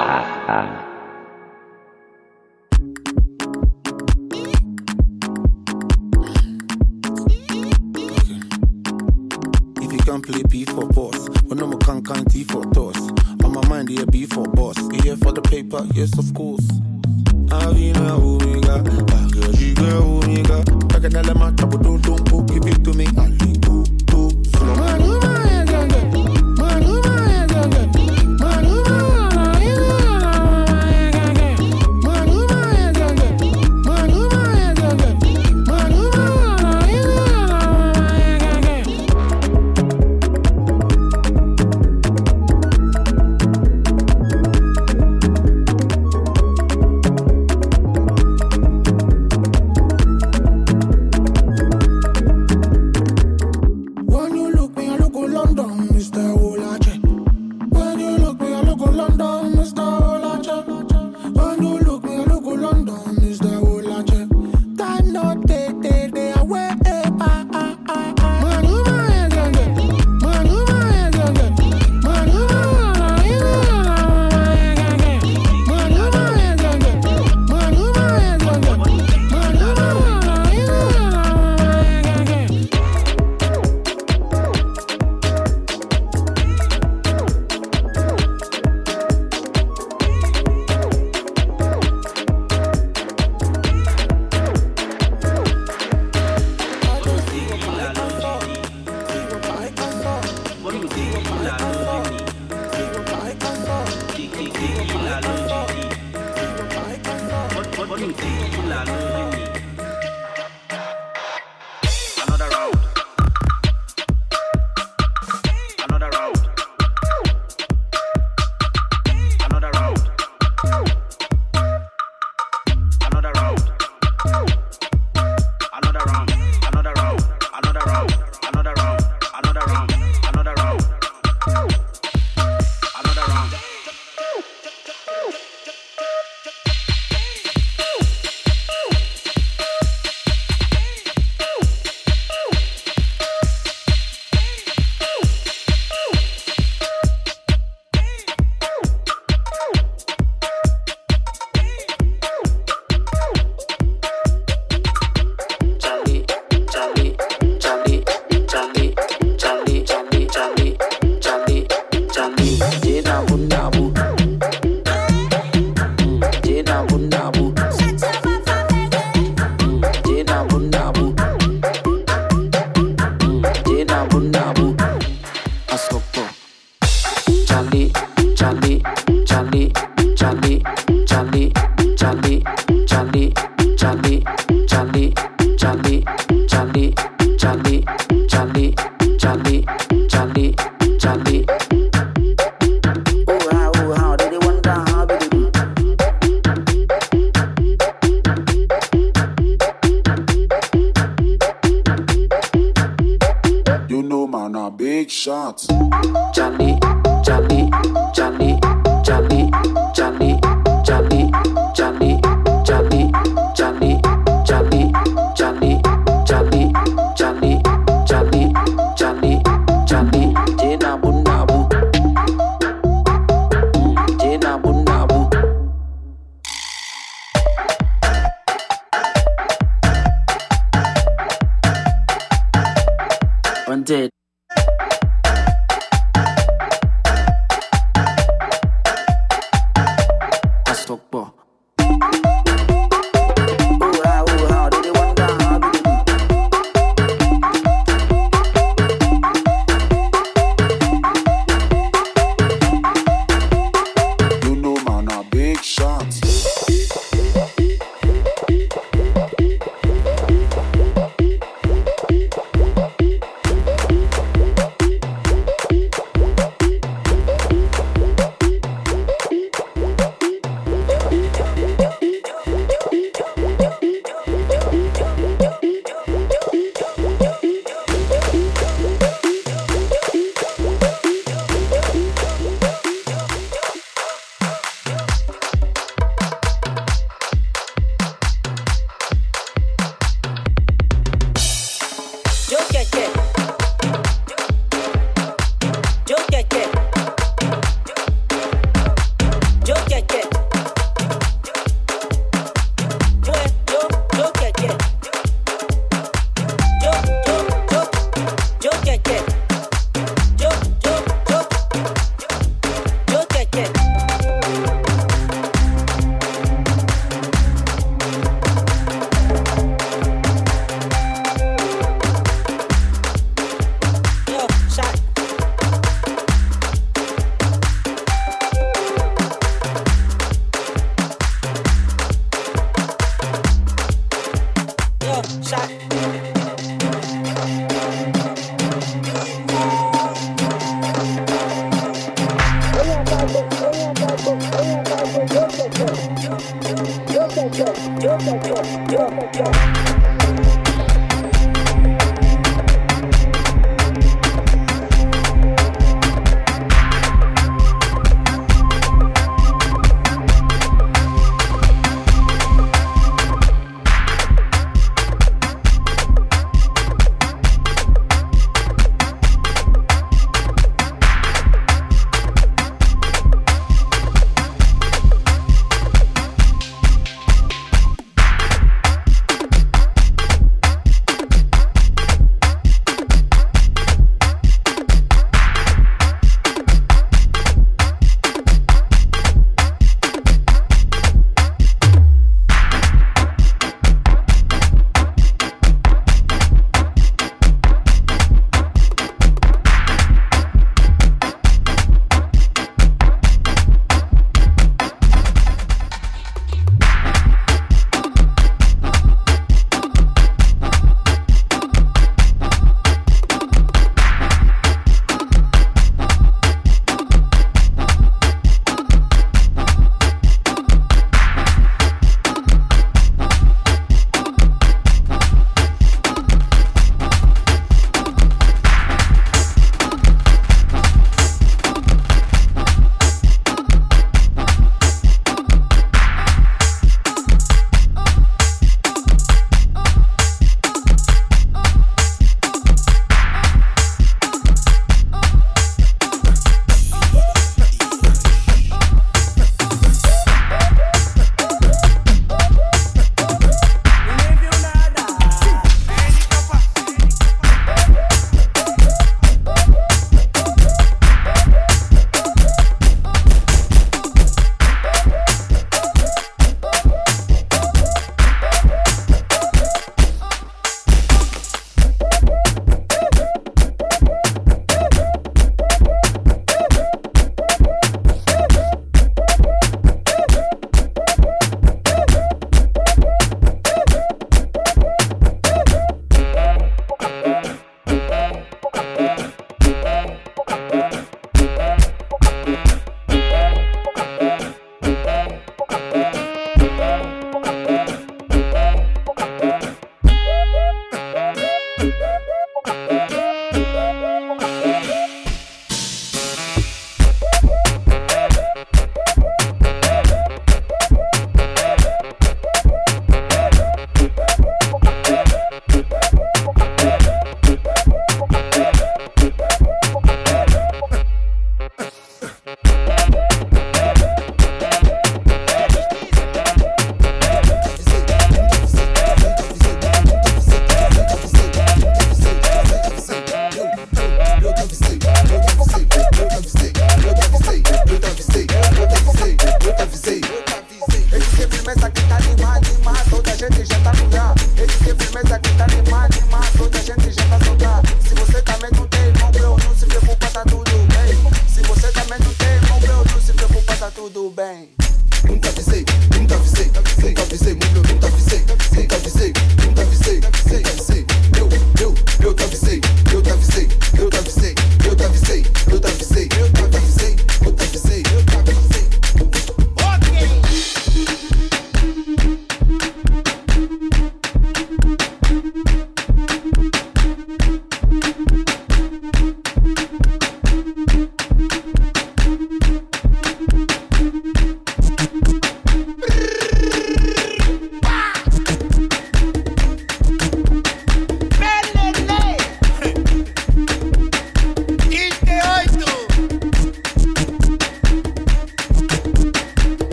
If you can't play B for boss. When no more can't count T for toss. On my mind, yeah, B for boss. Here for the paper, yes, of course. Avina Omega, Bagajiga Omega. I can't let my trouble don't give it to me.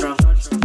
control.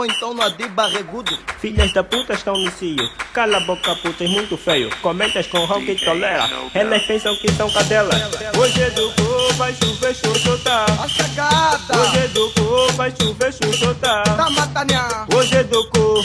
Ou então no Adi Barregudo. Filhas da puta estão no cio. Cala a boca, putas, muito feio. Comentas com rock e tolera. Elas pensam que são cadelas. Hoje é do cu, vai chover chuchota. A chegada. Hoje é do cu, vai chover chuchota. Da Matania. Hoje é do cu,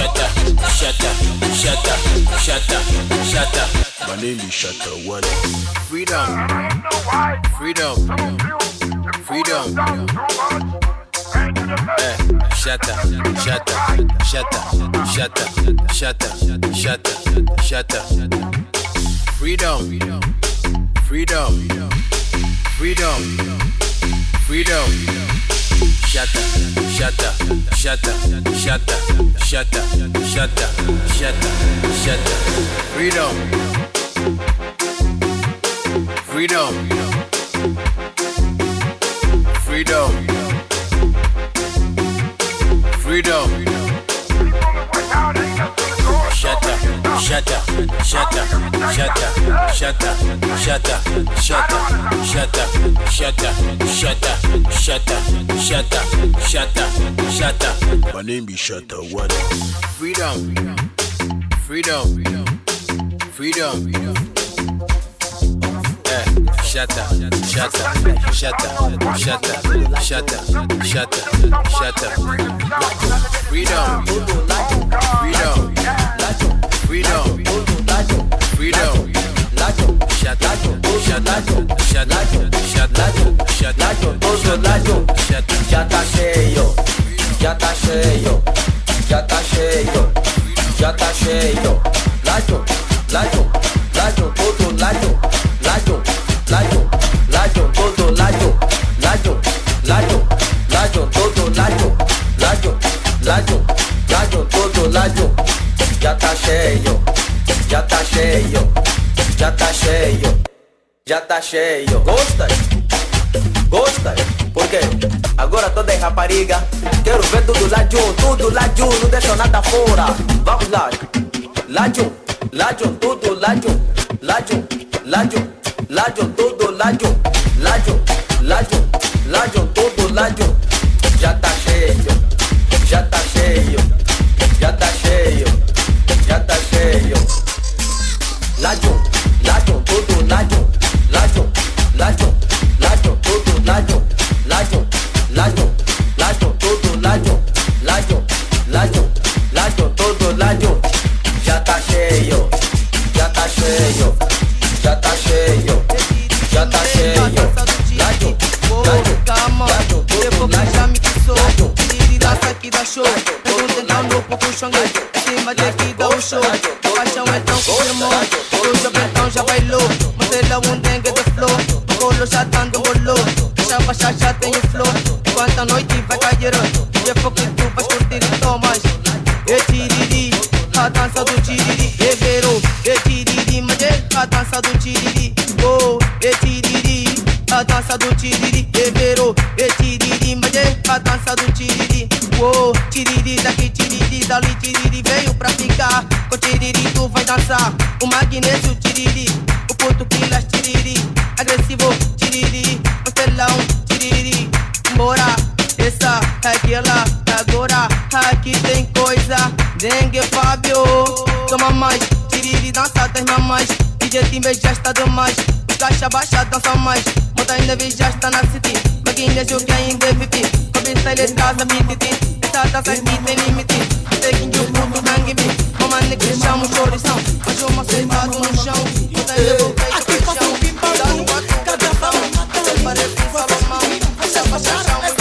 shut up, shut up, shut up, shut up, shut up. My name is Shatta One. Freedom, freedom, freedom. Eh, shut up, shut up, shut up, shut up, shut up, shut up, shut up. Freedom, freedom, freedom, freedom. Shut up, shut up, shut up, shut up, shut up, shut up, shut up, shut up. Freedom, freedom, freedom, freedom. Shut up, shut up, shut up, shut up, shut up, shut up, shut up, shut up, shut up, shut up, shut up, shut up, shut up, shut up. My name is Shatta One. Freedom, freedom, freedom. Eh, shut up, shut up, shut up, shut up, shut up, shut up, shut up. Freedom, freedom, freedom, freedom. Shut up, shut up, shut up, shut up, shut up, shut up, shut up. Já tá cheio, já tá cheio, já tá cheio. Lajo, lajo, lajo, todo lajo, lajo, layo, layo, todo layo, layo, layo, layo, todo layo, layo, layo, layo, todo layo. Já tá cheio, já tá cheio, já tá cheio, já tá cheio. Gosta, Gostas? Porque agora toda é rapariga. Quero ver tudo layo, tudo layo, não deixou nada fora. Vamos lá, layo, layo, tudo layo, layo, layo. layo, todo layo, layo, layo, layo, todo layo. Ya está cheio, ya está cheio, ya está cheio, ya está cheio. Layo. Calma, depois já me quiçou Tiri lança aqui dá show Eu tô tentando um pouco xangue Em cima daqui dá o show. A paixão então confirmou O joventão já bailou. Mostrei um dengue de flor. O colo já dando rolô Chapa chacha tem o flow. Enquanto a noite vai cair Depois que tu vais curtir e tomas E tiriri. A dança do tiriri. E verou E tiriri Mas é a dança do tiriri. Oh, e tiriri. A dança do tiriri, a dança do tiriri, uou, tiriri daqui, tiriri dali, tiriri veio pra ficar, com tiriri tu vai dançar, o magnésio tiriri, o português tiriri, agressivo tiriri, pastelão tiriri, bora, essa é aquela, agora. Aqui tem coisa, dengue Fábio, toma mais, tiriri dança das mamães, DJ Timber já está demais, os caixa baixa dançam mais, Monta ainda vi já está na city, eu que ainda be silent cause I'm editing It's all that I need, they limit it Taking your food to bang it Come on, lick it, show me, show the sound But you must say, I don't show But I never play the show That's what, cause I'm a man Tell me, but it's a man Shut up, shut up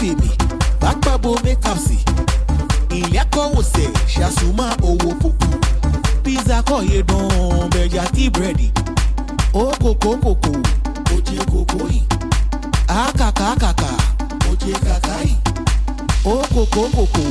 Femi, back babo make capsi. Ilya Kowose, Shasuma Owo akọ̀yé dùn bẹ̀yà tí búrẹ́dì. Ó kòkó kòkó ó jẹ kòkó yìí. Àkàkà àkàkà ó jẹ kàkà yìí. Ó kòkó kòkó.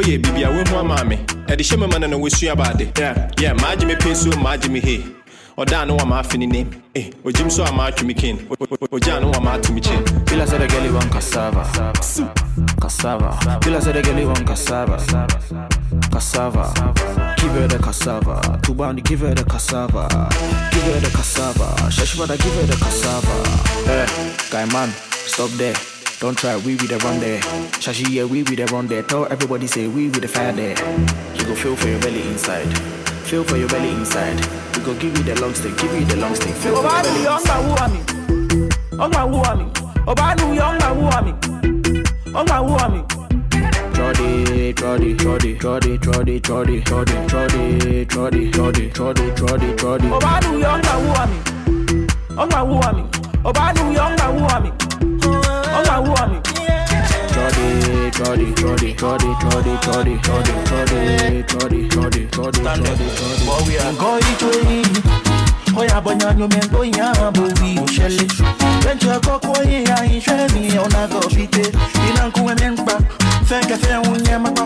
oyɛ biribi a wohu ama me ɛde hyɛ me ma no na wɔsua baade yɛ maagye me pei so maagye me hei ɔdaa no wama afe ne nim eh, ogyim so ama atwe me ken ogyaa no wama ato me kyen bila sɛ dɛgɛli wɔn kasava kasava bila sɛ dɛgɛli wɔn kasava kasava give her the cassava. Tubani give her the cassava. Give her the cassava. Shashibada give her the cassava. Eh, guy man stop there. Don't try, we be the run there. Shashi, yeah, we be the run there. Tell everybody, say we be the fire there. You go feel for your belly inside. Feel for your belly inside. We go give you the long stick, give you the long stick. Feel for Ọba your nu belly yọ ńgbà wúwa mi. Ọgbà wúwa mi. Ọba nu yọ ńgbà wúwa mi. Ọgbà wúwa mi. Trody, trody, trody, trody, trody, trody, trody, trody, trody, trody, trody, trody, trody. Ọba nu yọ ńgbà wúwa mi. Ọgbà wúwa mi. Ọba nu yọ ńgbà wúwa mi. Ọgbà wúwa mi. Trody, trody, trody, trody, trody, trody, trody, trody, trody, trody, trody, trody, trody. Nǹkan ìjọ yìí, ó yà bọ̀ yanyo mi tó yàn án bò wí òṣèlè. Bẹ́ńkì ọkọ̀ yìí ya iṣẹ́ mi ọ̀nà gọ̀bìtẹ̀. Iná ń kú ẹ̀mí ń pa, fẹ́kẹ̀fẹ́ ń yẹn máa pa.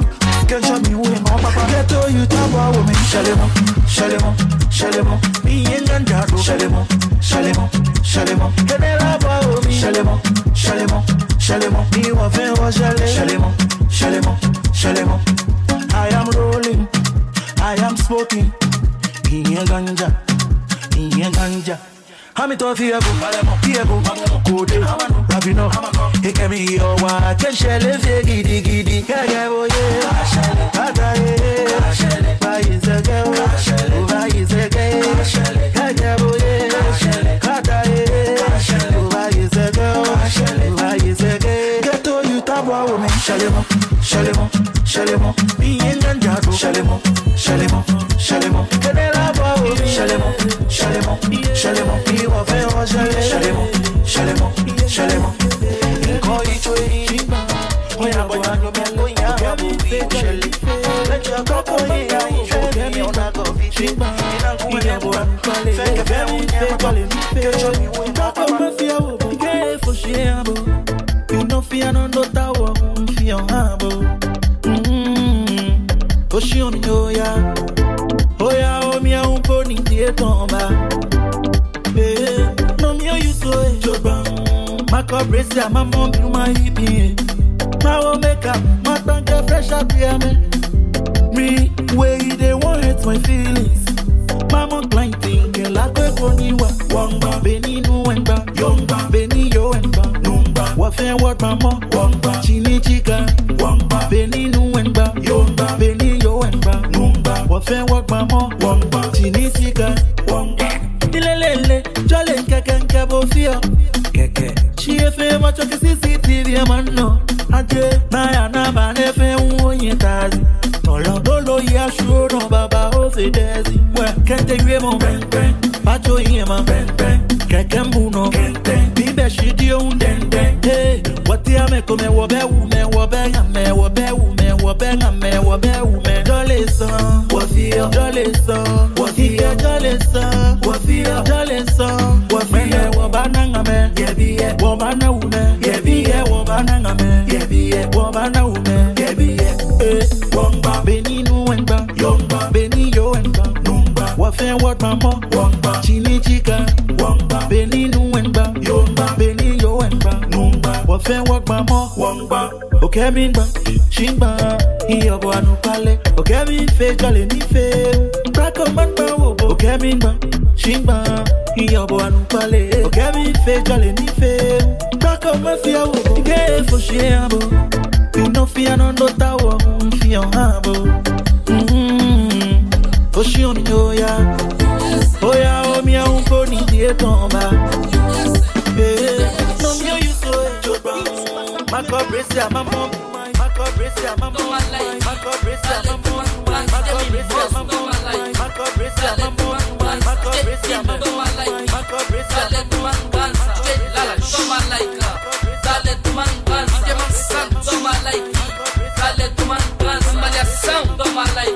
Kẹ́sọ̀ mi wé mọ́ pápá. Gẹ́tò yìí tábọ̀ wò mí. Ṣẹlẹ̀ mọ́, ṣẹlẹ̀ mọ́, ṣẹlẹ̀ mọ́. Bí iye ń gànjà tó. Ṣẹlẹ̀ mọ́, chalément. Ni wafin wa chalet, chalément, chalément, chalément. I am rolling, I am smoking. Inye ganja, inye ganja. Hami to fi ego, fi ego, kode, rabino. Ekemi yo wa, ken chalet fe gidi gidi. Gege boy. chalément, chalément, chalément, bien ganjago, chalément, chalément, chalément, que de la bao, chalément, chalément, chalément, y va faire chalément, chalément, chalément, il coi tu e, when I boy no me boy ya, ya bu be chalément, let your cup on kọbrezi amamobi nwa ibi mawo make am matanke fresh up here me. Me way they want wan hate my feelings. Mama blind tinke lakoko niwa wọngba beni nu wẹngba yọngba beni yo What nungba work mama mọ wọngba chini chika wọngba beni nu wẹngba yọngba beni yo What nungba work mama mọ wọngba chini chika wọngba. ilelele jọle nkeke nke kabo, fio ochoke CCTV mano aje na ya na ba n'efe nwa onye tazi ya shuo baba o si dezi kente yue mo pacho ihe ma keke mbu no bibe shi di ohun dende hey wati ya meko me wobe wu me wobe ya me wobe wu me wobe ya me wobe wu me jole san wofio jole san wofio yebiye wobana une. Yebiye wobana ngame. Yebiye wobana une. Yebiye eh womba. Beni nu wenba yomba. Beni yo wenba numba wafe wat mama womba chini chika. Womba beni nu wenba yomba. Beni yo wenba numba wafe wat mama womba okemimba shimba. Iyo bwanupale okemifejale mife brakomanba wobo. Okemimba Chimba, iyobo anupale. Ogemi ife jale nife Baka fi awo Ige fo shie abo. You no fi anondo tawo Mfi yon abo. Mm-hmm. Oshi oni oya. Oya eh, mi a unko ni die tomba Nomi o yuso e eh. jodba Mako bresi a mamom Mako bresi a mamom coração do Malay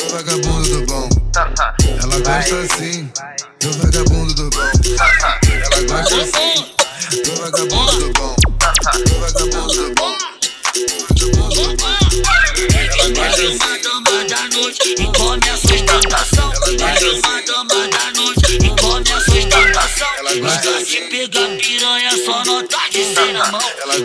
Do vagabundo do bom. Ela gosta assim, do vagabundo do bom. Ela gosta assim, do vagabundo do bom. Do vagabundo do bom. Ela gosta assim. da noite e come a sustentação. Vai dama da noite e come a sustentação. Gosta de pegar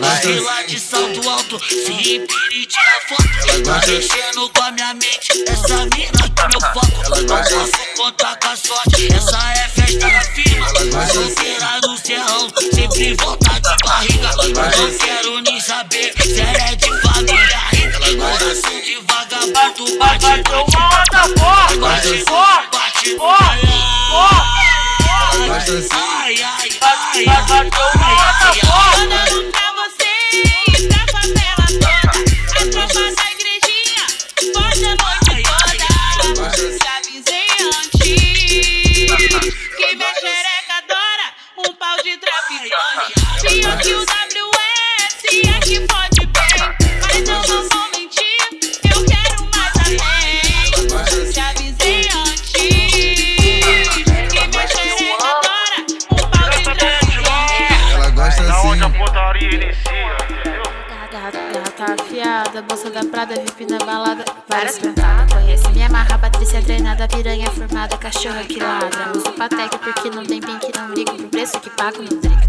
Mochila de salto alto, se impede de a foto. Tá mexendo com a minha mente, essa mina tá meu foco. Não posso contar com a sorte, essa é festa da firma. Solteira no serrão, sempre volta de barriga. Não quero nem saber se ela é de família rica. Coração assim de vagabundo, bate, bate, bate, bate, bate, bate, bate, bate, ai, ai, ai, bate ai, ai, ai, ai, ai, que o WS é que pode bem, mas eu não vou mentir, eu quero mais além. Já avisei antes, que minha xereca adora um pau de traficante. Ela gosta assim. a putaria inicia, entendeu? Gata afiada, bolsa da Prada, VIP na balada, várias cantadas. Conhece minha marra, Patrícia treinada, piranha formada, cachorra que ladra. Uso Patek porque não tem pink, não ligo pro preço que pago no drink.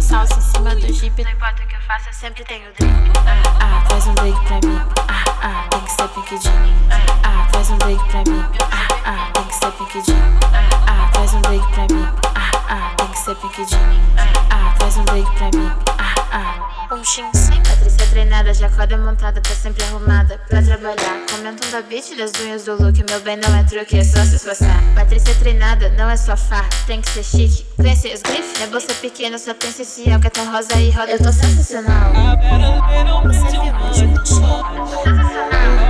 Tô salsa em cima do jeep, não importa o que eu faça, eu sempre tenho drink. Ah, ah, traz um drink pra mim. Ah, ah, tem que ser pink. Ah, ah, traz um drink pra mim. Ah, ah, tem que ser pink. Ah, ah, traz um drink pra mim. Ah, ah, tem que ser pink. Ah, ah, traz um drink pra mim. Ah, ah, um chin sim. Patrícia treinada, já acorda montada, tá sempre arrumada pra trabalhar. Comentam da beat das unhas do look, meu bem não é truque, é só se esforçar. Patrícia treinada, não é só farra, tem que ser chique. Conhece os grifes? Minha bolsa pequena, só tem social, que tá rosa e roda. Eu tô sensacional. Você viu mesmo? Sensacional.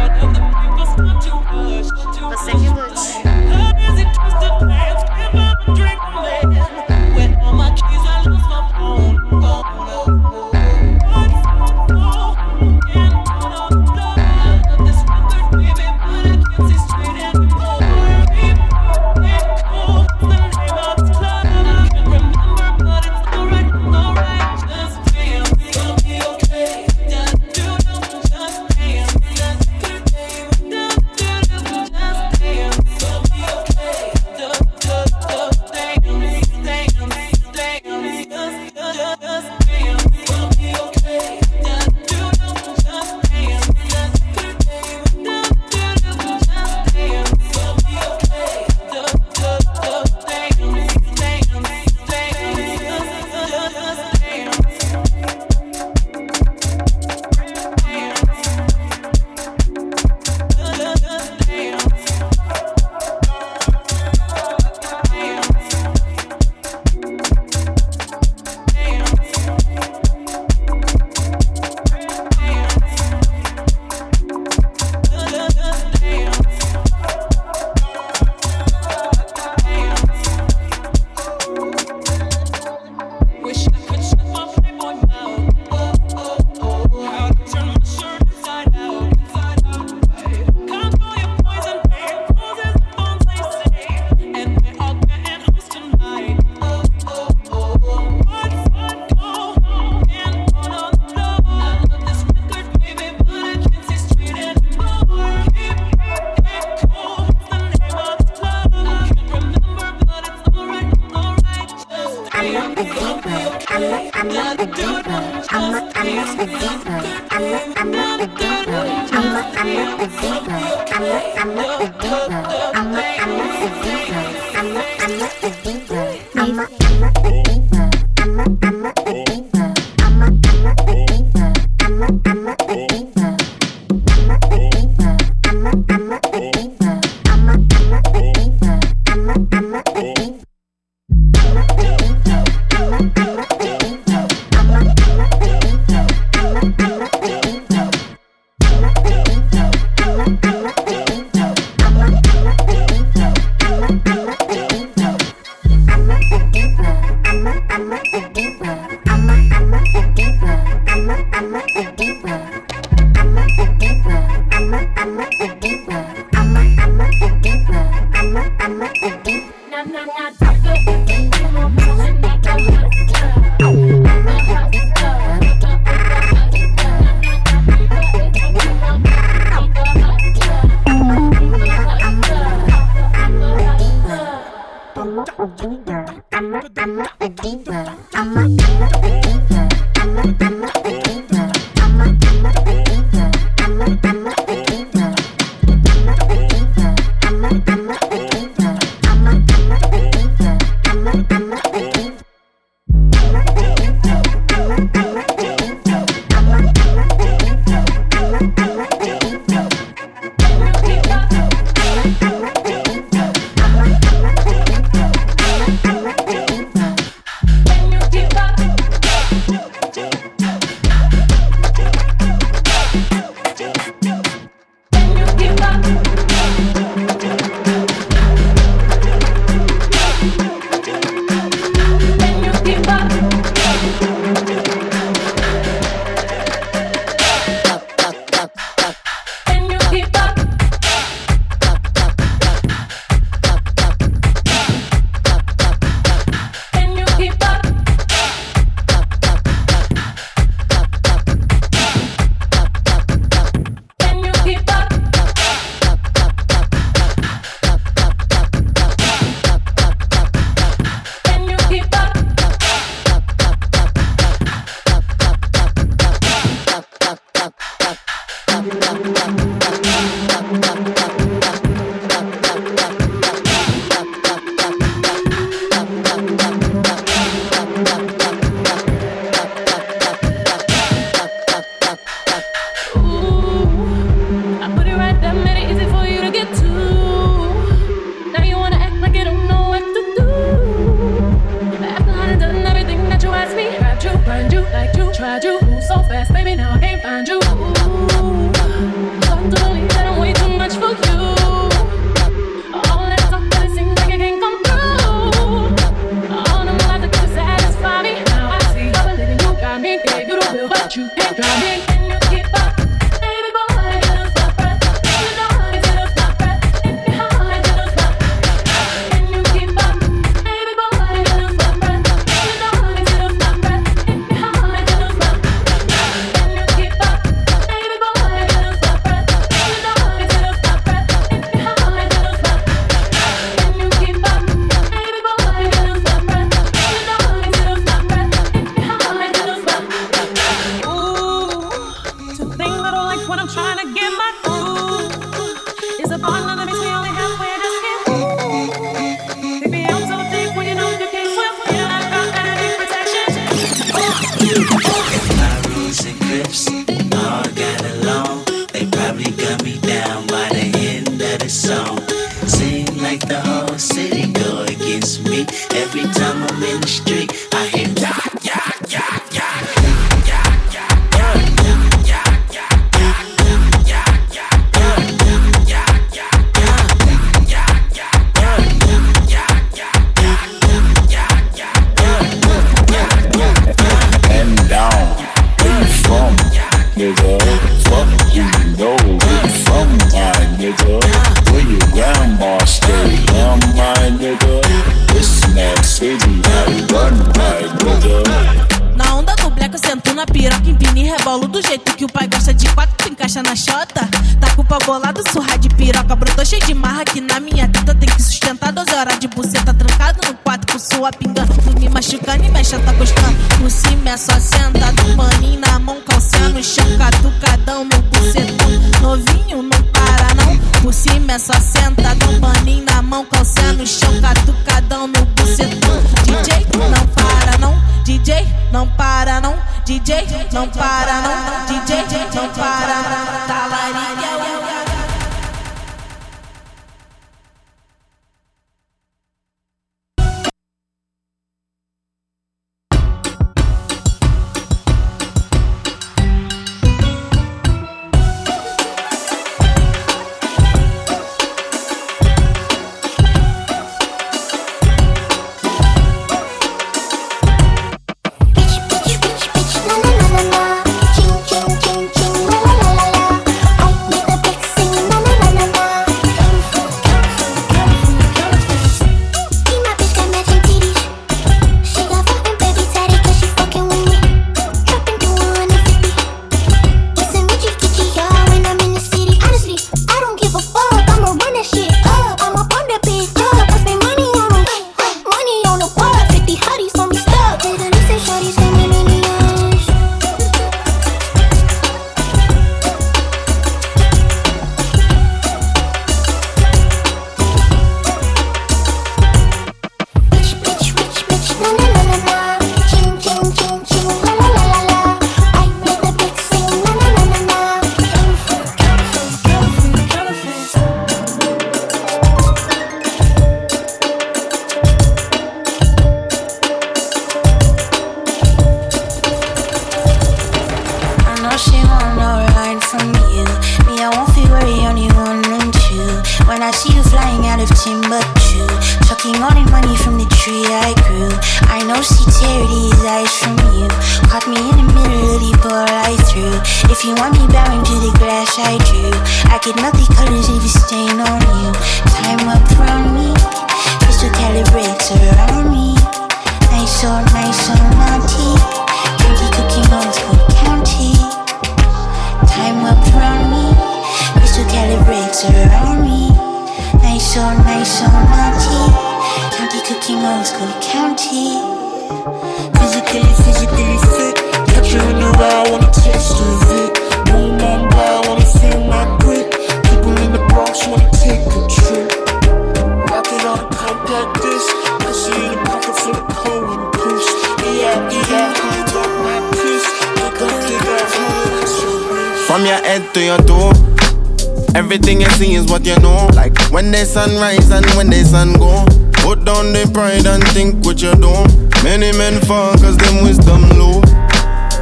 From you. Me, I won't feel worry, only one and two. When I see you flying out of Timbuktu, chucking all the money from the tree I grew. I know she tear these eyes from you. Caught me in the middle of the ball I threw. If you want me bowing to the glass I drew, I could melt the colors if you stain on you. Time up around me, crystal calibrates around me. Nice so nice so naughty. County cooking old school up around me, crystal calibrates around me. Nice so nice so naughty. County cooking old school county. Physically, physically fit. Catch you in the ride, wanna taste of it. Boom on by, wanna feel my grip. People in the Bronx wanna take a trip. Rockin' on a compact disc. I see the pocket full of Cohen push. Yeah, yeah, From your head to your toe. Everything you see is what you know. Like when the sun rise and when the sun go. Put down the pride and think what you do. Many men fall cause them wisdom low.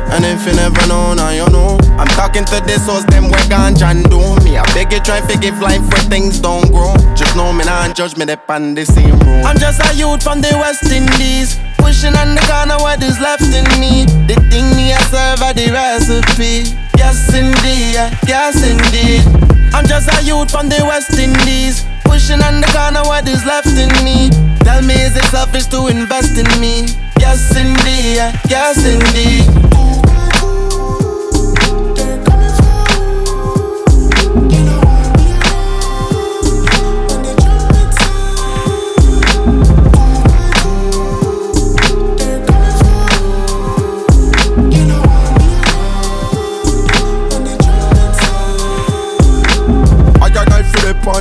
And if you never know, now you know. I'm talking to the souls, them we ganja and do. Me, I beg you, try to give life where things don't grow. Just know me, nah judge me, on the same road. I'm just a youth from the West Indies. Pushing on the corner what is left in me. The thing me, I serve are the recipe. Yes, indeed, yes, indeed. I'm just a youth from the West Indies. Pushing on the corner what is left in me. Tell me, is it selfish to invest in me? Yes, indeed, yes, indeed.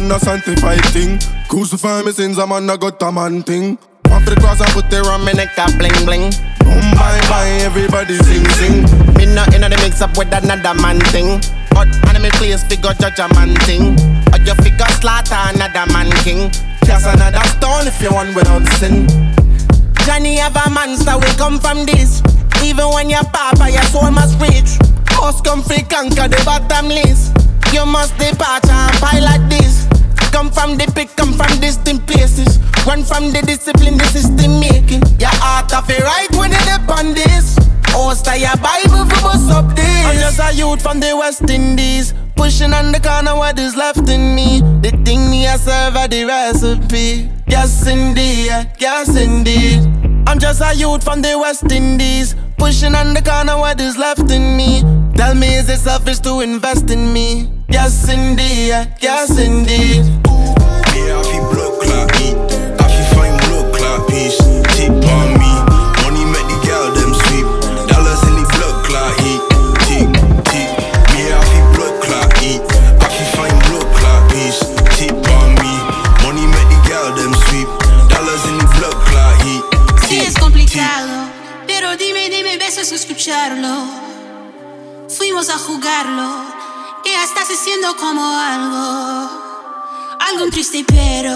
On a sanctified thing. Crucify me sins, I'm on a got a man thing. For the cross and put it around me neck a bling bling. Boom bye bye, everybody sing sing. Me not in the mix up with another man thing. But enemy place figure judge a man thing. Or you figure slaughter another man king. Cast another stone if you want without sin. Johnny have a monster, we come from this. Even when your papa, your soul must reach. Must come free, conquer the bottomless. You must depart and pilot this. Come from the pick, come from distant places. Run from the discipline, the system making. Your heart of it right when you dip on this. Host of your Bible for bust up this. I'm just a youth from the West Indies. Pushing on the corner what is left in me. The thing me I serve are the recipe. Yes indeed, yes indeed. I'm just a youth from the West Indies. Pushing on the corner what is left in me. Tell me is it selfish to invest in me? Yes indeed, yes indeed. Yeah, I feel blood clot eat. I feel fine blood clot piece. Tip on me. Money make the girl them sweep. Dollars in the blood clot eat. Tick, tick. Yeah, I feel blood clot eat. I feel fine blood clot piece. Tip on me. Money make the girl them sweep. Dollars in the blood clot eat. Sí es complicado, pero dime, dime, besos escucharlo. Fuimos a jugarlo, que ya estás haciendo como algo, algo triste, pero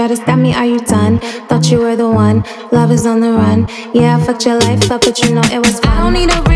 try to stab me. Are you done? Thought you were the one. Love is on the run. Yeah, I fucked your life up, but you know it was fun. I don't need a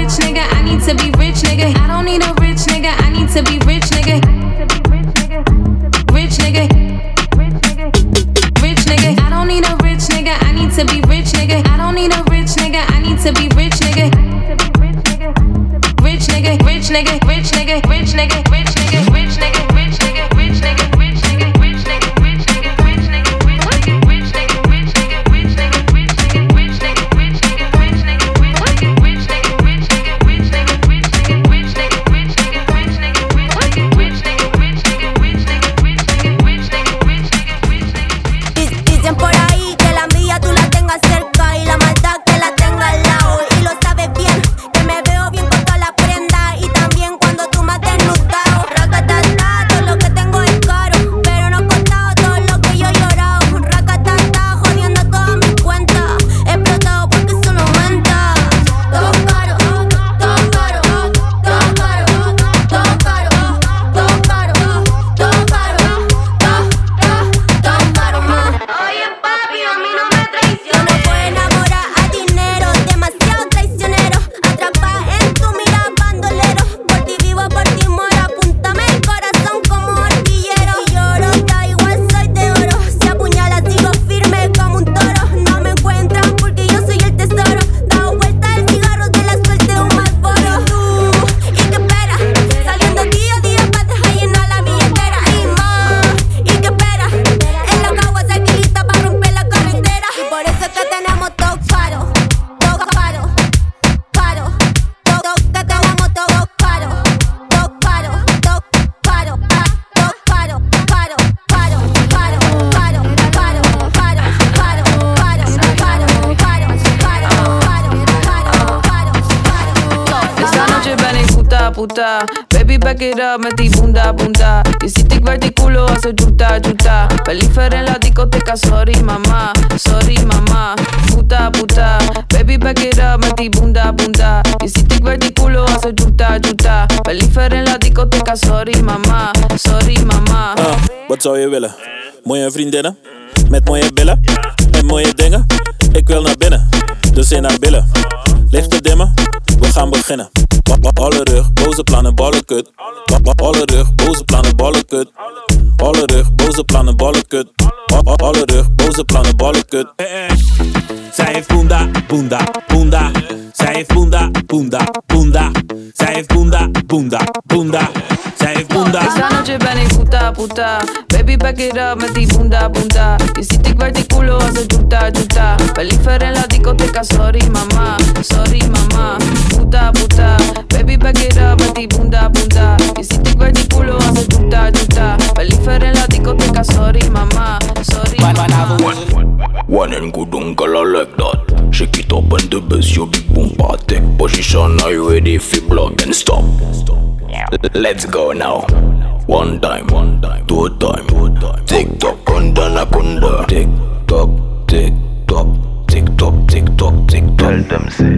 met die bunda, bunda. Je ziet, ik werd die culo als een juta, juta. Ben liever in la discoteca, sorry mama, sorry mama. Puta, puta. Baby, back it up met die bunda, bunda. Je ziet, ik werd die culo als een juta, juta. Ben liever in la discoteca, sorry mama, sorry mama. Ah, wat zou je willen? Mooie vriendinnen? Met mooie billen? En mooie dingen? Ik wil naar binnen, dus in naar billen. Licht dimmen, we gaan beginnen. Alle rug, boze plannen, ballen kut. Alle rug, boze plannen, ballen kut. Alle rug, boze plannen, ballen kut. Alle rug, boze plannen, ballen kut. Zij heeft bunda, bunda, bunda. Zij heeft bunda, bunda, bunda. Zij heeft bunda, bunda, bunda. Zij heeft bunda. Esta noche ben ik puta, puta. Baby, back it up met die bunda, bunda. Je ziet, ik werd die culo als een in la discoteca, sorry mama, sorry mama. Puta, puta. Baby, back it up met die bunda, bunda. Je ziet, ik werd culo als een juta, juta. Ben liever in la discoteca, sorry mama, sorry and good uncle, I like that. Shake it up and the bass, your big boom position, are you ready for block and stop? Let's go now. One time, one time, two time, two time. Tick tock, kunda na kunda. Tick tock, tick tock, tock, tick tock, tick tock. Tell them say.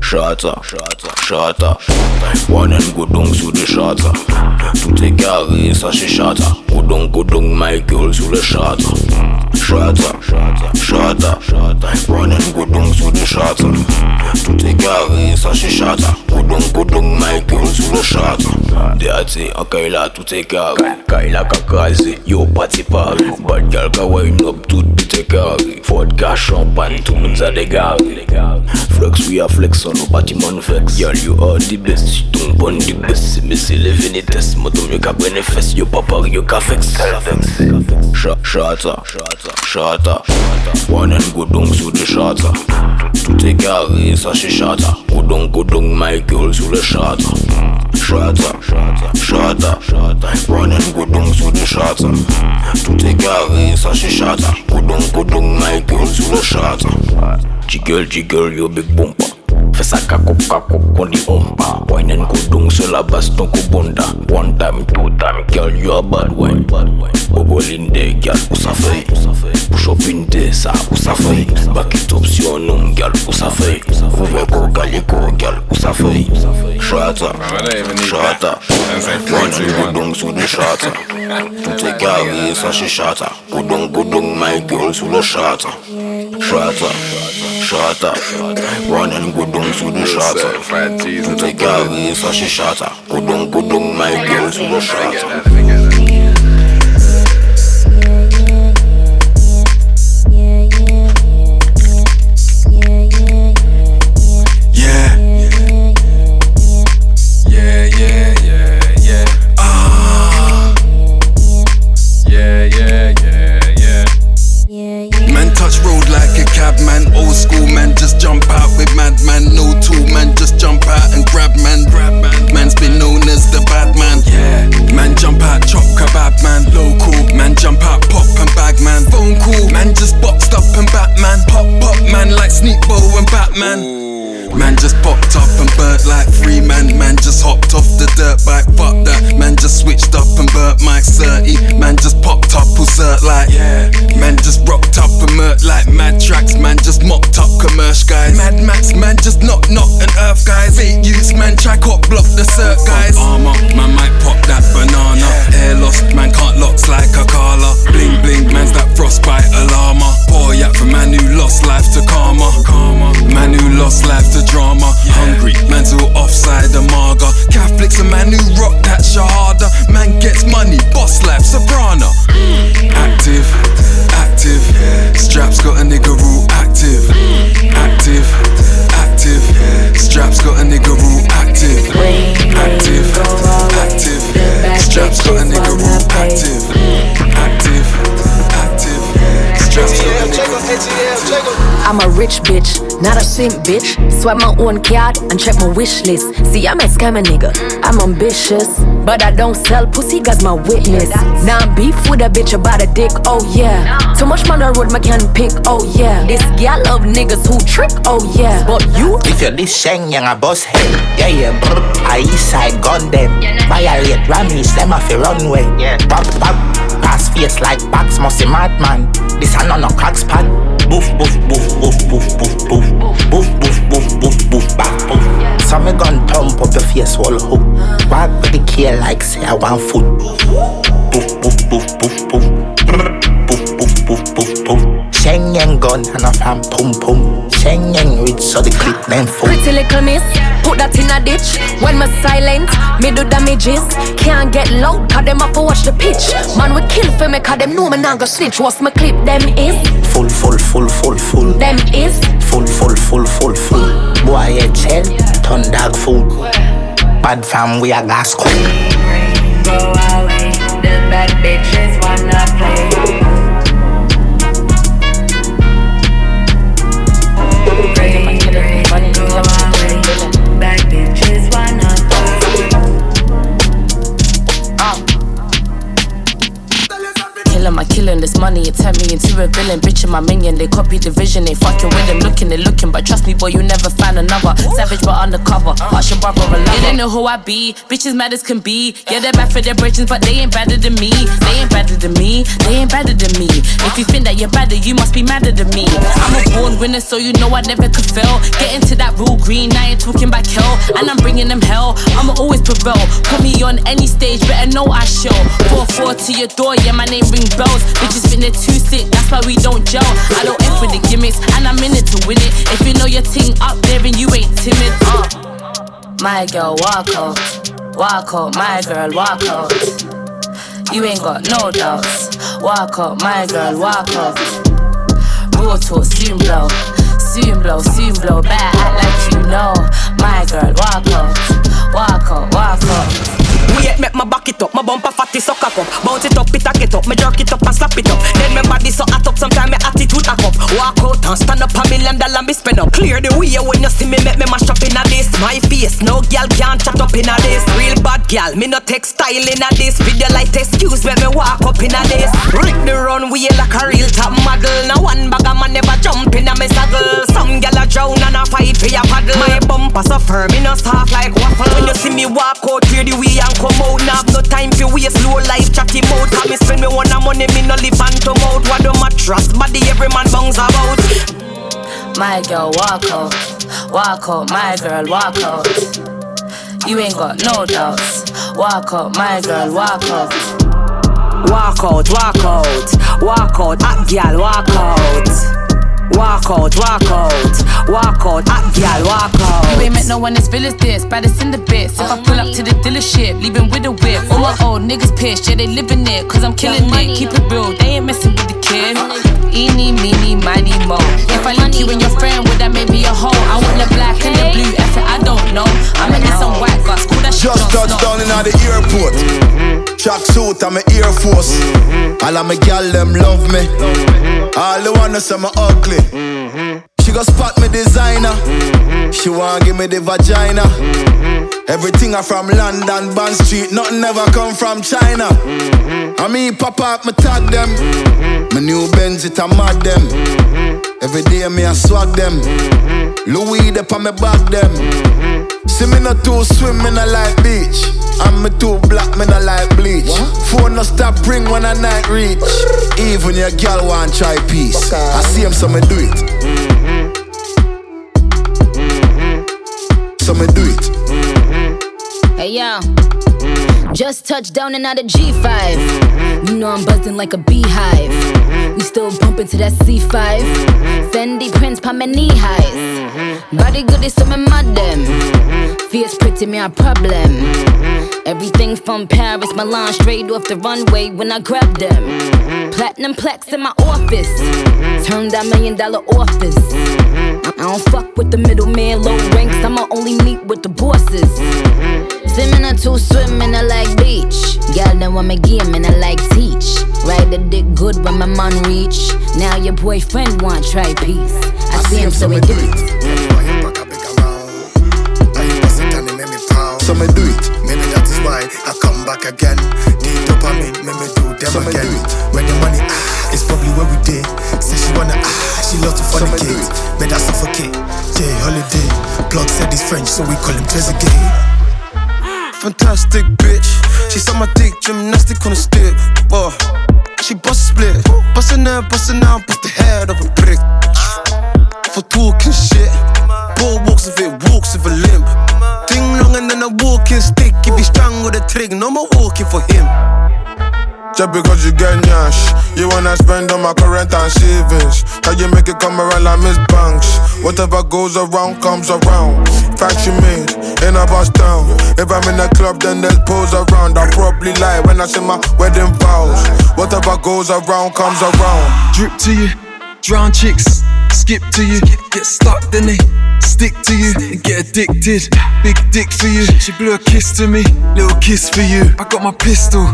Shata, shata, shata. One and good dung sous le shata. Tout est carré, ça c'est shata. Goudong, goudong, Michael sous le shata. Shata, shata, shata, shata. One and good dung sous le shata. Tout est carré, ça c'est shata. Goudong, goudong, Michael sous le shata. Déaté, en Kaila, tout est carré. Kaila kakazé, yo party party. Bad girl ka wine up, tout est carré. Vodka, champagne, tout le monde a dégaré. Flex, we are flex on no bâtiment vex. Girl, you are the best. Tu tombes on the best. Mais c'est les venites. Moi, tom yo ka prenne fesse. Yo papa, yo ka vex. Sha- Shata, shata, One and go down sous le shata. Tout est carré, ça c'est shata. Go down, go down, Michael sous le shata. Shata, shata, One and go down sous le shata. Tout est carré, ça c'est shata. Go down, go down, Michael sous le shata. Jiggle jiggle yo big bumper Fesa kakop kakop kon di ompa Winen kudung sela baston ku bonda. One time, two time, girl you a bad wine. Bobolinde girl usafey Push up in de sa usafey Back it up si yon nom girl usafey Vuveko galiko girl usafey Shata, shata. Winen kudung sou de shata. Toute gari sa she shata. Kudung kudung my girl sou de shata. Shata, shata. One and go down sous le shata Tout est carré, ça c'est shata. Go down, go down, my girl sous le shata like three man. Man just hopped off the dirt bike. Fuck that. Man just switched up and burnt my 30. Man just popped up, cert like yeah. Man just rocked up and murked like mad tracks. Man just mopped up commercial guys. Mad Max man just knock knock and earth guys. Eight youths man try cop block the cert guys. Armor man might pop that banana. Hair lost man can't locks like a Carla. Bling bling man's that frostbite alarma. Poor yak for man who lost life to karma. Karma. Man who lost life to drama. Hungry, man's still offside the marga. Catholics a man who rock that shahada. Man gets money, boss life, soprano. Active, active. Straps got a nigga rule active. Active, active. Straps got a nigga rule active. Active, active. Straps got a nigga rule active. Rich bitch, not a simp bitch. Swipe my own card and check my wish list. See, I'm a scammer nigga. I'm ambitious, but I don't sell pussy, cause my witness. Now I'm beef with a bitch about a dick, oh yeah. Too much man on the road, my can pick, oh yeah. This gal love niggas who trick, oh yeah. But you, If you're this Sheng yang a boss head, yeah yeah, brr. I east side gun them. Violate Rammies, them off the runway. Yeah, pop pop. Pass face like box, musty madman. This a no no cracks pan. Boof boof boof boof boof boof boof boof boof boof boof boof back boof. So me gun thump up your face wall hook. Walk with the key like say I want boof boof. Boof boof boof boof boof. Yang gun and a fam pum pum. Sheng yang rich so the clip them full. Pretty little miss, put that in a ditch. When my silent, me do damages. Can't get loud, cause them have to watch the pitch. Man, we kill for me, cause them know me not go snitch. What's my clip? Them is, Full, full, full, full, full. them is. Full, full, full, full, full. Boy, head chill, turn dog food. Bad fam, we a gas cool. Go away, the bad bitches wanna play. This money, it turned me into a villain. Bitch and my minion, they copy the vision, they fucking with him. Looking, they looking, but trust me, boy, you never find another. Savage but undercover, harsh your brother a lover. They don't know who I be, bitches mad as can be. Yeah, they're bad for their bridges, but they ain't better than me. They ain't better than me, they ain't better than me. If you think that you're better, you must be madder than me. Winner, so you know I never could fail. Get into that real green, I ain't talking back hell. And I'm bringing them hell, I'ma always prevail. Put me on any stage, better know I show. 4-4 to your door, yeah, my name ring bells. Bitches think they're too sick, that's why we don't gel. I don't F with the gimmicks, and I'm in it to win it. If you know your ting up there and you ain't timid, uh. My girl, walk out, walk out, my girl, walk out. You ain't got no doubts. Walk out, my girl, walk out. Raw talk, soon blow, soon blow, soon blow. Better act like you know. My girl, walk out, walk out, walk out. Wait, make my back it up, my bumper fatty so cock up Bounce it up, it a get up, me jerk it up and slap it up. Then my body so hot up, sometimes my attitude hack up Walk out and stand up a million dollar me spend up. Clear the way when you see me make me mash up in a this. My face, no girl can't chat up in a this. Real bad girl, me no take style in a this. Video like excuse when me walk up in a this. Rick the runway like a real top model. No one bag a man never jump in a me saddle. Some gal a drown and a fight for your paddle. My bumper so firm, me no soft like waffle. When you see me walk out, clear the way and come out Now have no time for waste, low life chatty mouth How me spend me one a money, me no live hand to mouth What do my trust, body every man bounce about. My girl, walk out, walk out, my girl, walk out. You ain't got no doubts. Walk out, my girl, walk out. Walk out, walk out, walk out, hot girl, walk out Walk out, walk out, walk out, hot girl, walk out You ain't met no one as real as this, baddest in the bits. If I pull up to the dealership, leaving with a whip. All my old niggas pissed, yeah, they living it, cause I'm killing it. Keep it real, they ain't messing with the kid. Eeny, meeny, miny, mo. If I link you and your friend, would that make me a hoe? I want the black and the blue, F it, I don't know. I'm in some white guts, cool that shit. Just don't touched down in the airport. Track suit, I'm a Air Force. All of my gal them love me. All the wanna say me ugly. She go spot me designer. She want give me the vagina. Everything I from London, Bond Street, nothing ever come from China. I mean, pop up, me tag them. My new Benz, it a mad them. Every day me I swag them. Louis, they on me back them. See me not too swim, me not like beach. And me too black, me not like bleach. Phone no stop ring when I night reach. Even your girl want try peace. I see him, so me do it. So me do it. Hey yo, just touched down and out of G5. You know I'm buzzing like a beehive. We still bumping to that C5. Fendi prints pa my knee highs. Body good is some madam. Fierce pretty me a problem. Everything from Paris, Milan, straight off the runway when I grab them. Platinum plaques in my office. Turn that million dollar office. I don't fuck with the middleman, low ranks. I'ma only meet with the bosses. Swimming or two swimming, I like beach. Girl, then want me game and I like teach. Ride the dick good when my man reach. Now your boyfriend want try peace. I, see him, so we do it. So me do it. Maybe that is why I come back again. The dopamine, make me do them So me again. do it. When the money ah, it's probably where we did. Say she wanna ah, she love to So me her suffocate. Yeah, holiday. Plug said he's French, so we call him Trezeguet. Fantastic bitch. She saw my dick, gymnastic on a stick. Whoa. She bust split. Bustin' out, bustin' out, bust the head of a brick. For talking shit. Bull walks with it, walks with a limp. If he strong with a trig, no more walking for him. Just because you get nyash, you wanna spend on my current and savings. How you make it come around like Miss Banks? Whatever goes around comes around. Facts you made in a bus town. If I'm in a club, then there's pose around. I probably lie when I say my wedding vows. Whatever goes around comes around. Drip to you, drown chicks, skip to you, get stuck, then they stick to you and get addicted. Big dick for you, she blew a kiss to me, little kiss for you. I got my pistol,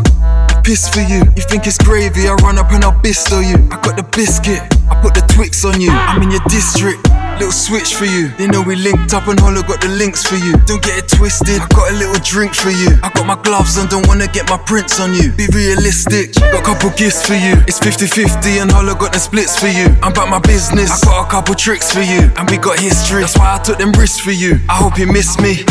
piss for you. You think it's gravy? I run up and I'll bisto you. I got the biscuit, I put the Twix on you. I'm in your district. Little switch for you. They know we linked up and Hollow got the links for you. Don't get it twisted. I got a little drink for you. I got my gloves on, don't wanna get my prints on you. Be realistic. Got a couple gifts for you. It's 50 50 and Hollow got the splits for you. I'm about my business. I got a couple tricks for you. And we got history. That's why I took them risks for you. I hope you miss me.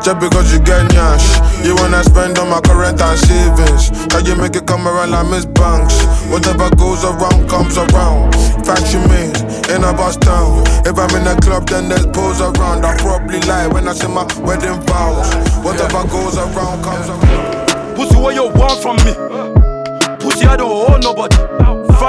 Just because you get nyash, you wanna spend on my current and savings. You make it come around like Miss Banks? Whatever goes around comes around. Facts you made in a bus town. If I'm in a club, then there's pose around. I probably lie when I say my wedding vows. Whatever goes around comes around. Pussy, what you want from me? Pussy, I don't owe nobody.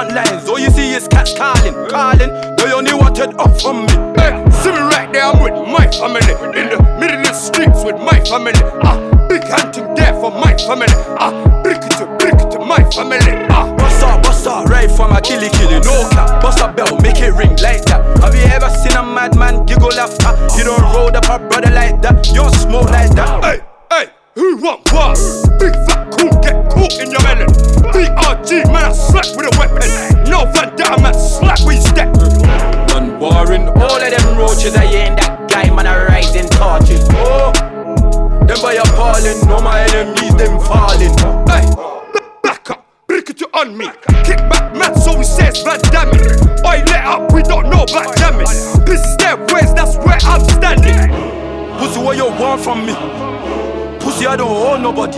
Front lines, all you see is cats calling, calling. They only wanted up from me. Hey, see me right there, I'm with my family. In the middle of the streets with my family. Ah, big hunting there for my family. Ah, brick it to brick it to my family. Ah, bust up, bust up, right from a killy killy, no cap. Bust up bell, make it ring like that. Have you ever seen a madman giggle after? You don't roll up a brother like that. You don't smoke like that. Hey, hey. Who want what? Big fat cool, get caught in your melon. BRG, man, I slap with a weapon. No Van Damme, man, slap with your step. None boring, all of them roaches, I ain't that guy, man, I rising torches. Oh, them by appalling, no my enemies, them falling. Hey, back up, break it on me. Kick back, man, so he says Van Damme. Oi, let up, we don't know about jamming. This is their ways, that's where I'm standing. Pussy, what you want from me? Pussy, I don't owe nobody.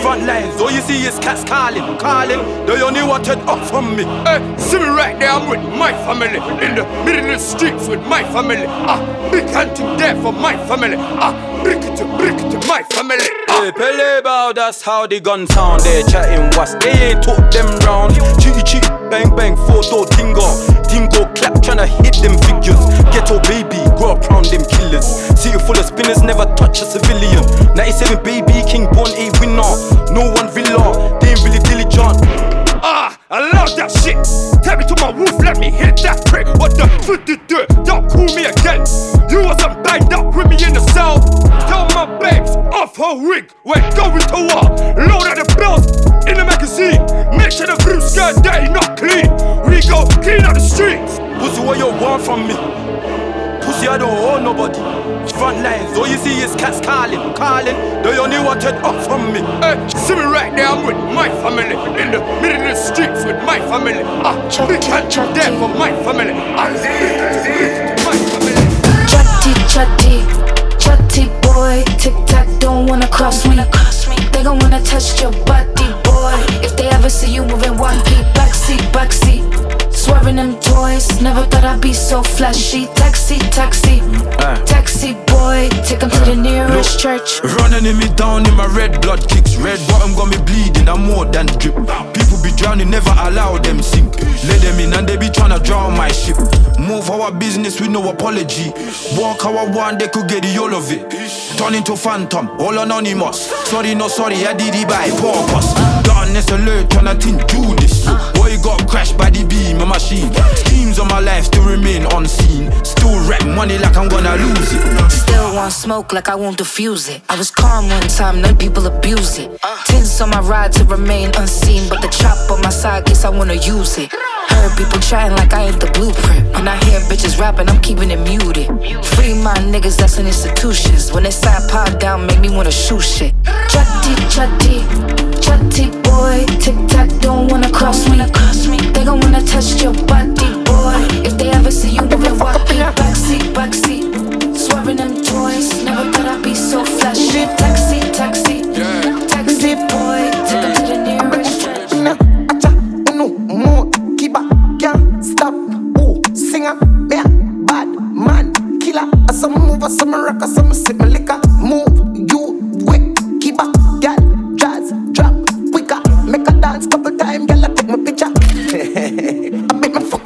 Front lines, all you see is cats calling, calling. They only wanted up from me. Hey, see me right there, I'm with my family. In the middle of the streets with my family. Ah, big hunting there for my family. Ah, brick it to brick it to my family. Hey, Pele bow, that's how the gun sound. They chatting what's they ain't took them round. Chitty chitty, bang bang, photo tingo. Tingo clap, tryna hit them figures. Ghetto baby, grow up round them killers. City full of spinners, never touch a civilian. 97 baby, king born a winner. No one villa, they ain't really diligent. Ah, I love that shit. Tell me to my roof, let me hit that prick. What the fuck did do? Don't call me again. You wasn't banged up with me in the cell. Tell my babes off her wig. We're going to war. Load of the bills in the magazine. Make sure the blue skirt dirty, not clean. We go clean up the streets. Pussy, what you want from me? Pussy, I don't owe nobody. Front lines, all you see is cats calling, calling. They only wanted up from me. Hey, see me right there, I'm with my family. In the middle of the streets with my family. Ah, big hand there for my family. Ah, big hand to my family. Chatty, chatty, chatty boy. Tic tac, don't wanna cross me. They gon' wanna touch your body, boy. If they ever see you moving one P, backseat, backseat. Swerving them toys. Never thought I'd be so flashy. Taxi, taxi, uh. taxi boy. take Take 'em to the nearest church. Running in me down in my red blood kicks. Red bottom got me bleeding, I'm more than drip. People be drowning, never allow them sink. Let them in and they be trying to drown my ship. Move our business with no apology. Walk how I want, they could get the all of it. Turn into phantom, all anonymous. Sorry, no sorry, I did it by purpose. Done Unnecessary, turn a thing, do this. Boy got crashed by the beam, a machine. Schemes on my life still remain unseen. Still rap money like I'm gonna lose it. Still want smoke like I won't diffuse it. I was calm one time, none people abuse it. Uh. Tints on my ride to remain unseen, but the chop on my side, guess I wanna use it. Heard people chatting like I ain't the blueprint. When I hear bitches rapping, I'm keeping it muted. Free my niggas that's in institutions. When they side pod down, make me wanna shoot shit. Chatty, chatty, chatty boy. Tic tac, don't wanna cross me. They gon' wanna touch your body, boy. If they ever see you moving, walk it. Backseat, backseat. Swerving them toys. Never thought I'd be so flashy. Taxi, taxi singer, yeah, bad man, killer. I some move, I some rock, I some sip my liquor. Move, you quick, keeper, girl, jazz, drop quicker. Make a dance couple time, girl, I take my picture. I make me fuck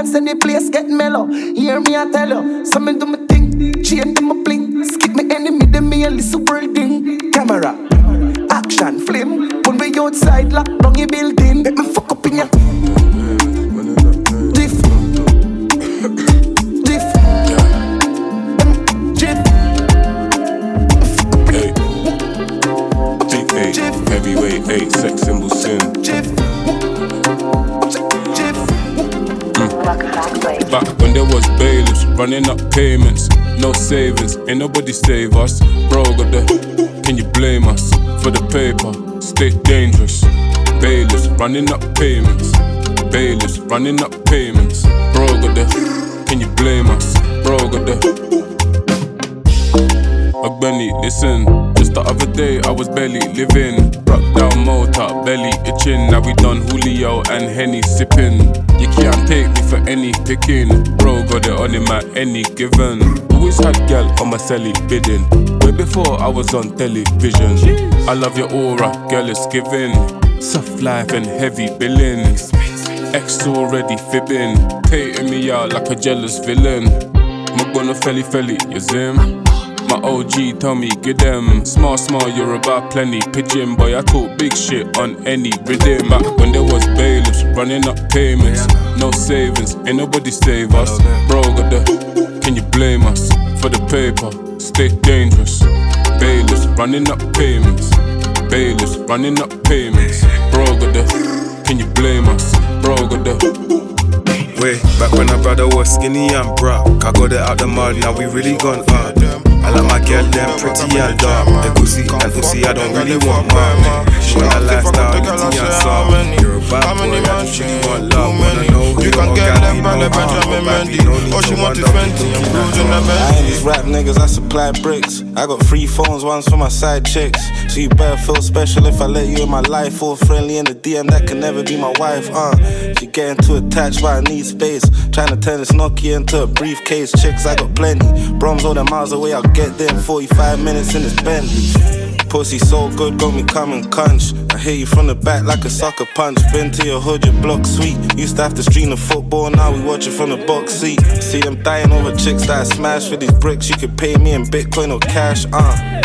dance, and the place get mellow. Hear me, I tell you, Something me do me payments, no savings, ain't nobody save us. Bro, got the, can you blame us for the paper? Stay dangerous. Bailiffs running up payments, bailiffs running up payments. Bro, got the, can you blame us? Bro, got the. Benny, listen. Just the other day, I was barely living. Rock down motor, belly itching. Now we done Julio and Henny sipping. Can't take me for any picking. Bro, got it on him at any given. Always had gal on my celly bidding. Way before I was on television. I love your aura, girl, it's giving. Soft life and heavy billing. Ex already fibbing. Taking me out like a jealous villain. Magona felly felly, you zim. My OG tell me, get them. Small, small, you're about plenty. Pigeon boy, I talk big shit on any rhythm. Back when there was bailiffs running up payments, no savings, ain't nobody save us. Bro, got the, can you blame us for the paper? Stay dangerous. Bailiffs running up payments, bailiffs running up payments. Bro, got the, can you blame us? Bro, got the. Way back when my brother was skinny and broke. I got it out the mud, now we really gone up. I like my girl, them pretty and dark. The pussy and pussy, I don't really want mama. She want a lifestyle, nitty and soft. You're a bad boy, I just really want love. Wanna know You can get them by the Benjamin Mendy. All she want is Fenty cruising the I ain't these rap niggas, I supply bricks. I got three phones, one's for my side chicks. So you better feel special if I let you in my life. Or friendly in the DM, that can never be my wife, uh. She getting too attached, but I need space. Trying to turn this Nokia into a briefcase. Chicks, I got plenty. Broms all the miles away, I'll get there in 45 minutes in this Bentley. Pussy so good, got me coming conch. I hit you from the back like a sucker punch. Been to your hood, your block sweet. Used to have to stream the football, now we watch it from the box seat. See them dying over chicks that I smash for these bricks. You could pay me in Bitcoin or cash, uh.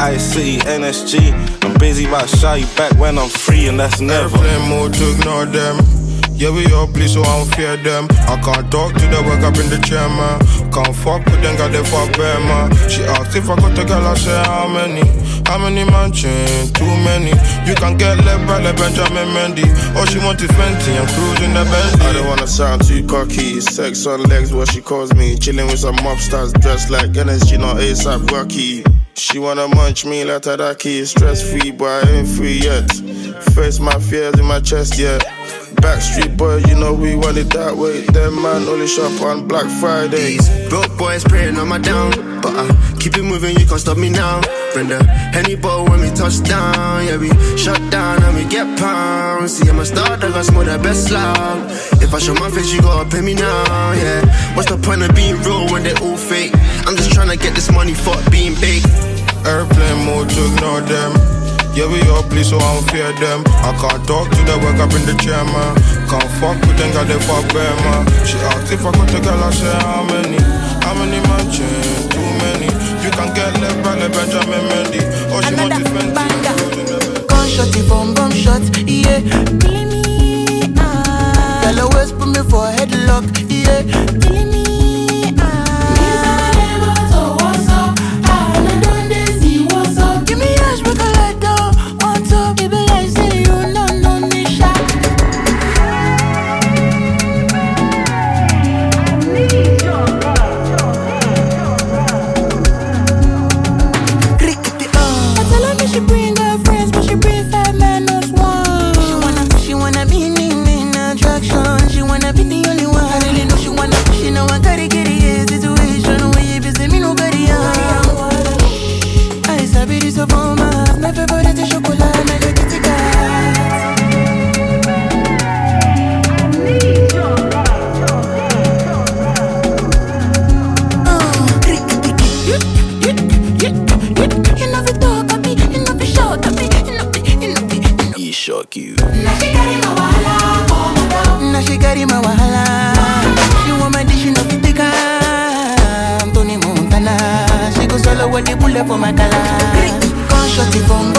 Ice City, NSG. I'm busy about shy you back when I'm free, and that's never. Airplane mode to ignore them. Yeah, we all please, so I don't fear them. I can't talk to the work up in the chair, man. Can't fuck with them, got the fuck bear, man. She asked if I got a girl, I said, how many? How many mansion? Too many. You can get left by the Benjamin Mendy. All she want is Fenty and cruising the Bentley. I don't wanna sound too cocky. Sex on legs, what she calls me. Chilling with some mobsters dressed like NSG, not ASAP Rocky. She wanna munch me like Tadaki. Stress free, but I ain't free yet. Face my fears in my chest, yeah. Backstreet boy, you know we want it that way. Them man only shop on Black Friday. Broke boys praying on my down, but I Keep it moving, you can't stop me now. Bring the Henny ball when we touch down. Yeah, we shut down and we get pounds. See, I'm a star, that got more the best love. If I show my face, you gotta pay me now. Yeah, what's the point of being real when they all fake? I'm just trying to get this money, fuck being big. Airplane mode to ignore them. Yeah, we all please, so I don't fear them. I can't talk to the work up in the chair, man. Can't fuck with them, got they fuck bear, man. She asked if I got the girl, I say how many? How many man? Too many. You can get left by the Benjamin Mendy. Or she want to spend Gunshot, bomb, bomb shot, yeah. Killing me, ah. Girl, always put me for a headlock, yeah. Killing me, for my color. Gunshot, it bomb bomb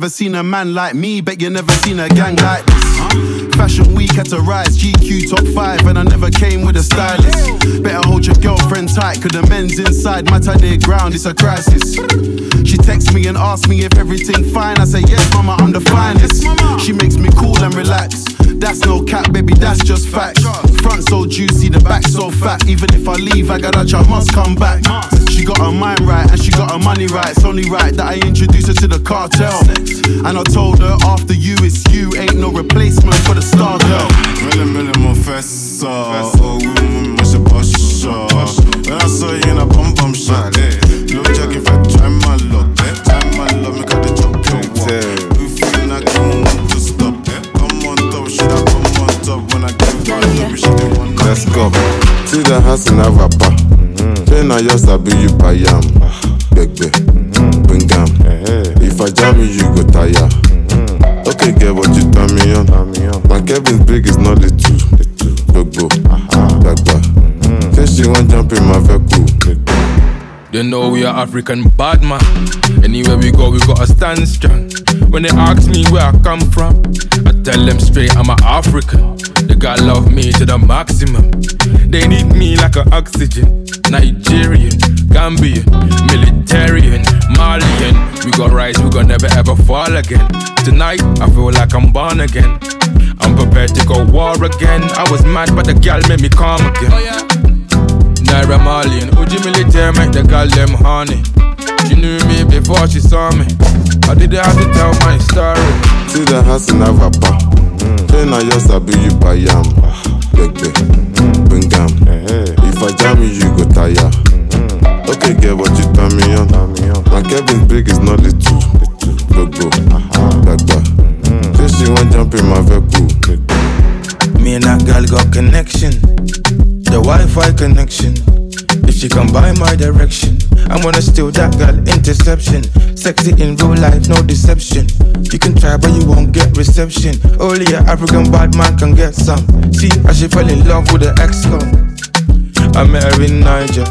never seen a man like me, bet you never seen a gang like this. Fashion week had to rise, GQ top five, and I never came with a stylist. Better hold your girlfriend tight, cause the men's inside, my their ground, it's a crisis. She texts me and asks me if everything fine. I say, yes, mama, I'm the finest. She makes me cool and relax. That's no cap, baby, that's just facts. Front so juicy, the back so fat. Even if I leave, I got a I must come back. She got her mind right and she got her money right. It's only right that I introduce her to the cartel. And I told her after you, it's you. Ain't no replacement for the star girl. Mille mille mon fessa Oh oui, moi c'est pas ça When I saw you in a bum bum Let's go. See the house in a rapper. Say now you sabi you buy am. Beg beg. Bring am. If I jam you, you go tire. Okay, get what you turn me on. My Kevin's big is not little. Gbogbo. Gbagba. Mm-hmm. Say she want jump in my vehicle. They know we are African bad man. Anywhere we go, we gotta stand strong. When they ask me where I come from, I tell them straight I'm an African. They gotta love me to the maximum. They need me like an oxygen. Nigerian, Gambian, Militarian, Malian. We got rise, we gon' never ever fall again. Tonight, I feel like I'm born again. I'm prepared to go war again. I was mad, but the girl made me calm again. Oh, Naira Marley and Uji Military make the girl them honey. She knew me before she saw me. I didn't have to tell my story. See the house in a rapper. Mm. Say now you sabi you buy am. Beg beg. Mm. Bring am. Eh, eh. If I jam you, you go tire. Mm-hmm. Okay, get what you turn me on. My Kevin's big is not little. Gbogbo. Gbagba. Uh-huh. Mm-hmm. Say she want jump in my vehicle. Me and that girl got connection. The Wi Fi connection. If she come by my direction, I'm gonna steal that girl interception. Sexy in real life, no deception. You can try, but you won't get reception. Only an African bad man can get some. See, I she fell in love with the ex-con. I met her in Niger.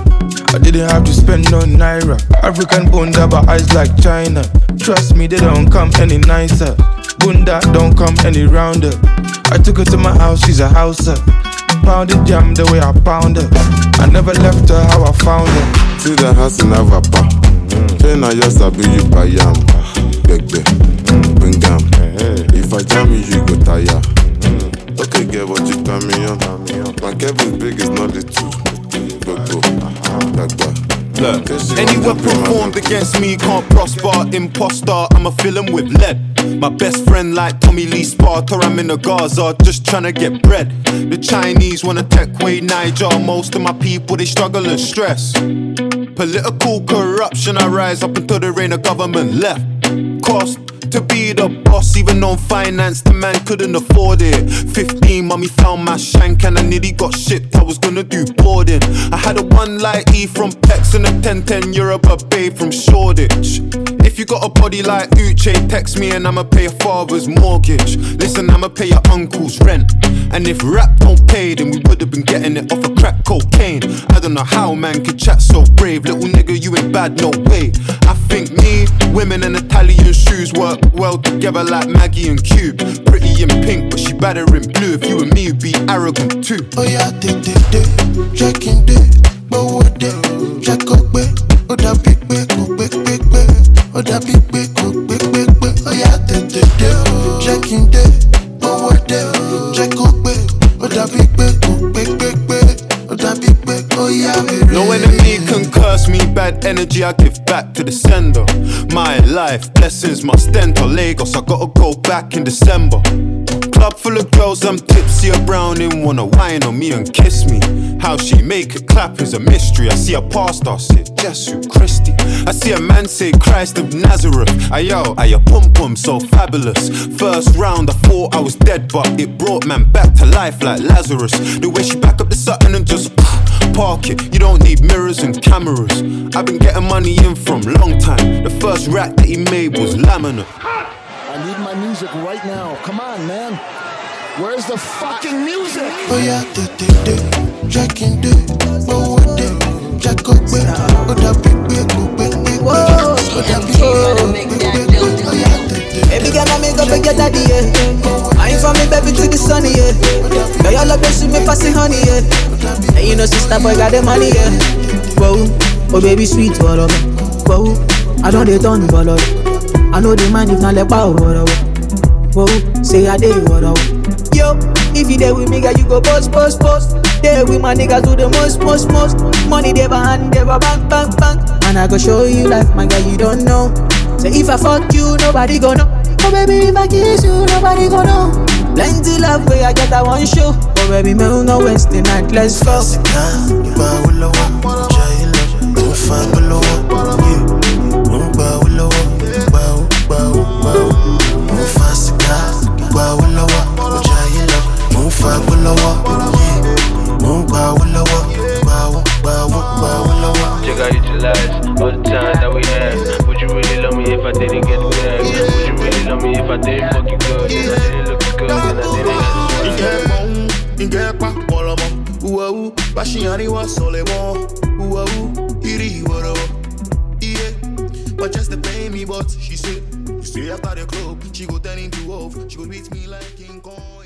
I didn't have to spend no naira. African bunda, but eyes like China. Trust me, they don't come any nicer. Bunda don't come any rounder. I took her to my house, she's a houser. Pounded jam the way I pound her. I never left her how I found her. See the house in Avapa. Train I just be you by yam. Beg beg. Bring am. If I jam you, you go tire. Okay, get what you tell me on. My Kevin's big is not the two. Go go. Back back. Look, any weapon formed against me can't prosper. Imposter, I'm a film with lead. My best friend like Tommy Lee Sparta, I'm in the Gaza, just trying to get bread. The Chinese wanna take away Niger. Most of my people they struggle and stress. Political corruption, I rise up until the reign of government left. Cost to be the boss, even on finance, the man couldn't afford it. 15, mommy found my shank and I nearly got shipped. I was gonna do boarding. I had a one light E from Pex and a 1010 Europe, a babe from Shoreditch. If you got a body like Uche, text me and I'ma pay your father's mortgage. Listen, I'ma pay your uncle's rent. And if rap don't pay, then we would've been getting it off of crack cocaine. I don't know how man could chat so brave. Little nigga, you ain't bad, no way. I think me, women and Italian shoes work well together like Maggie and Cube. Pretty in pink, but she better in blue. If you and me would be arrogant too. Oh yeah, de de de, checking de, gbowó de, check pé, ó dàbí pé kò pé pé pé, ó dàbí kò pé pé pé. Oh yeah, de de de, checking de, gbowó de, check pé, ó dàbí kò pé pé pé, ó dàbí pé ó wèrè. No enemy can curse me, bad energy I give back to the sender. My life, blessings must enter Lagos, I gotta go back in December. Club full of girls, I'm tipsy, a browning, wanna wine on me and kiss me. How she make it clap is a mystery. I see a pastor say, Jesus Christi. I see a man say, Christ of Nazareth. Ayo, ayo, pum pum, so fabulous. First round, I thought I was dead, but it brought man back to life like Lazarus. The way she back up the Sutton and just ah, park it. You don't need mirrors and cameras. I've been getting money in from long time. The first rack that he made was laminate. I need my music right now. Come on, man. Where's the fucking music? Oh yeah, de de de, checking de, gbowó de, check pé, ó dàbí pé kò pé pé pé, ó dàbí pé kò pé pé pé. Oh yeah, de de de. Baby girl, I make up and get daddy, yeah. I ain't from me, baby, to the sunny, yeah. Girl, your love is me passing honey, yeah. And you know, sister boy got the money, yeah. Whoa, oh baby, sweet, what up? Whoa, I don't they turn, what up? I know the man if not like power, what up? Whoa, say I what up? Yo, if you there with me, girl, you go post, post, post. There with my niggas do the most, most, most. Money never hand, never bank, bank, bank. And I go show you life, my girl, you don't know. Say if I fuck you, nobody gonna. Oh baby, if I kiss you, nobody gonna. Plenty love where I get that one show. Oh baby, me no the night, let's go. Ń ń ń. Would you really love me if I didn't get bag? Would you really love me if I didn't fuck you good? And I didn't good, and I didn't Ike pon, ike pa polomo. Uau, bashiani wa solemo. Uau, iri woro. Yeah, but but she said, stay after the club. She go turn into wolf. She go beat me like King Kong.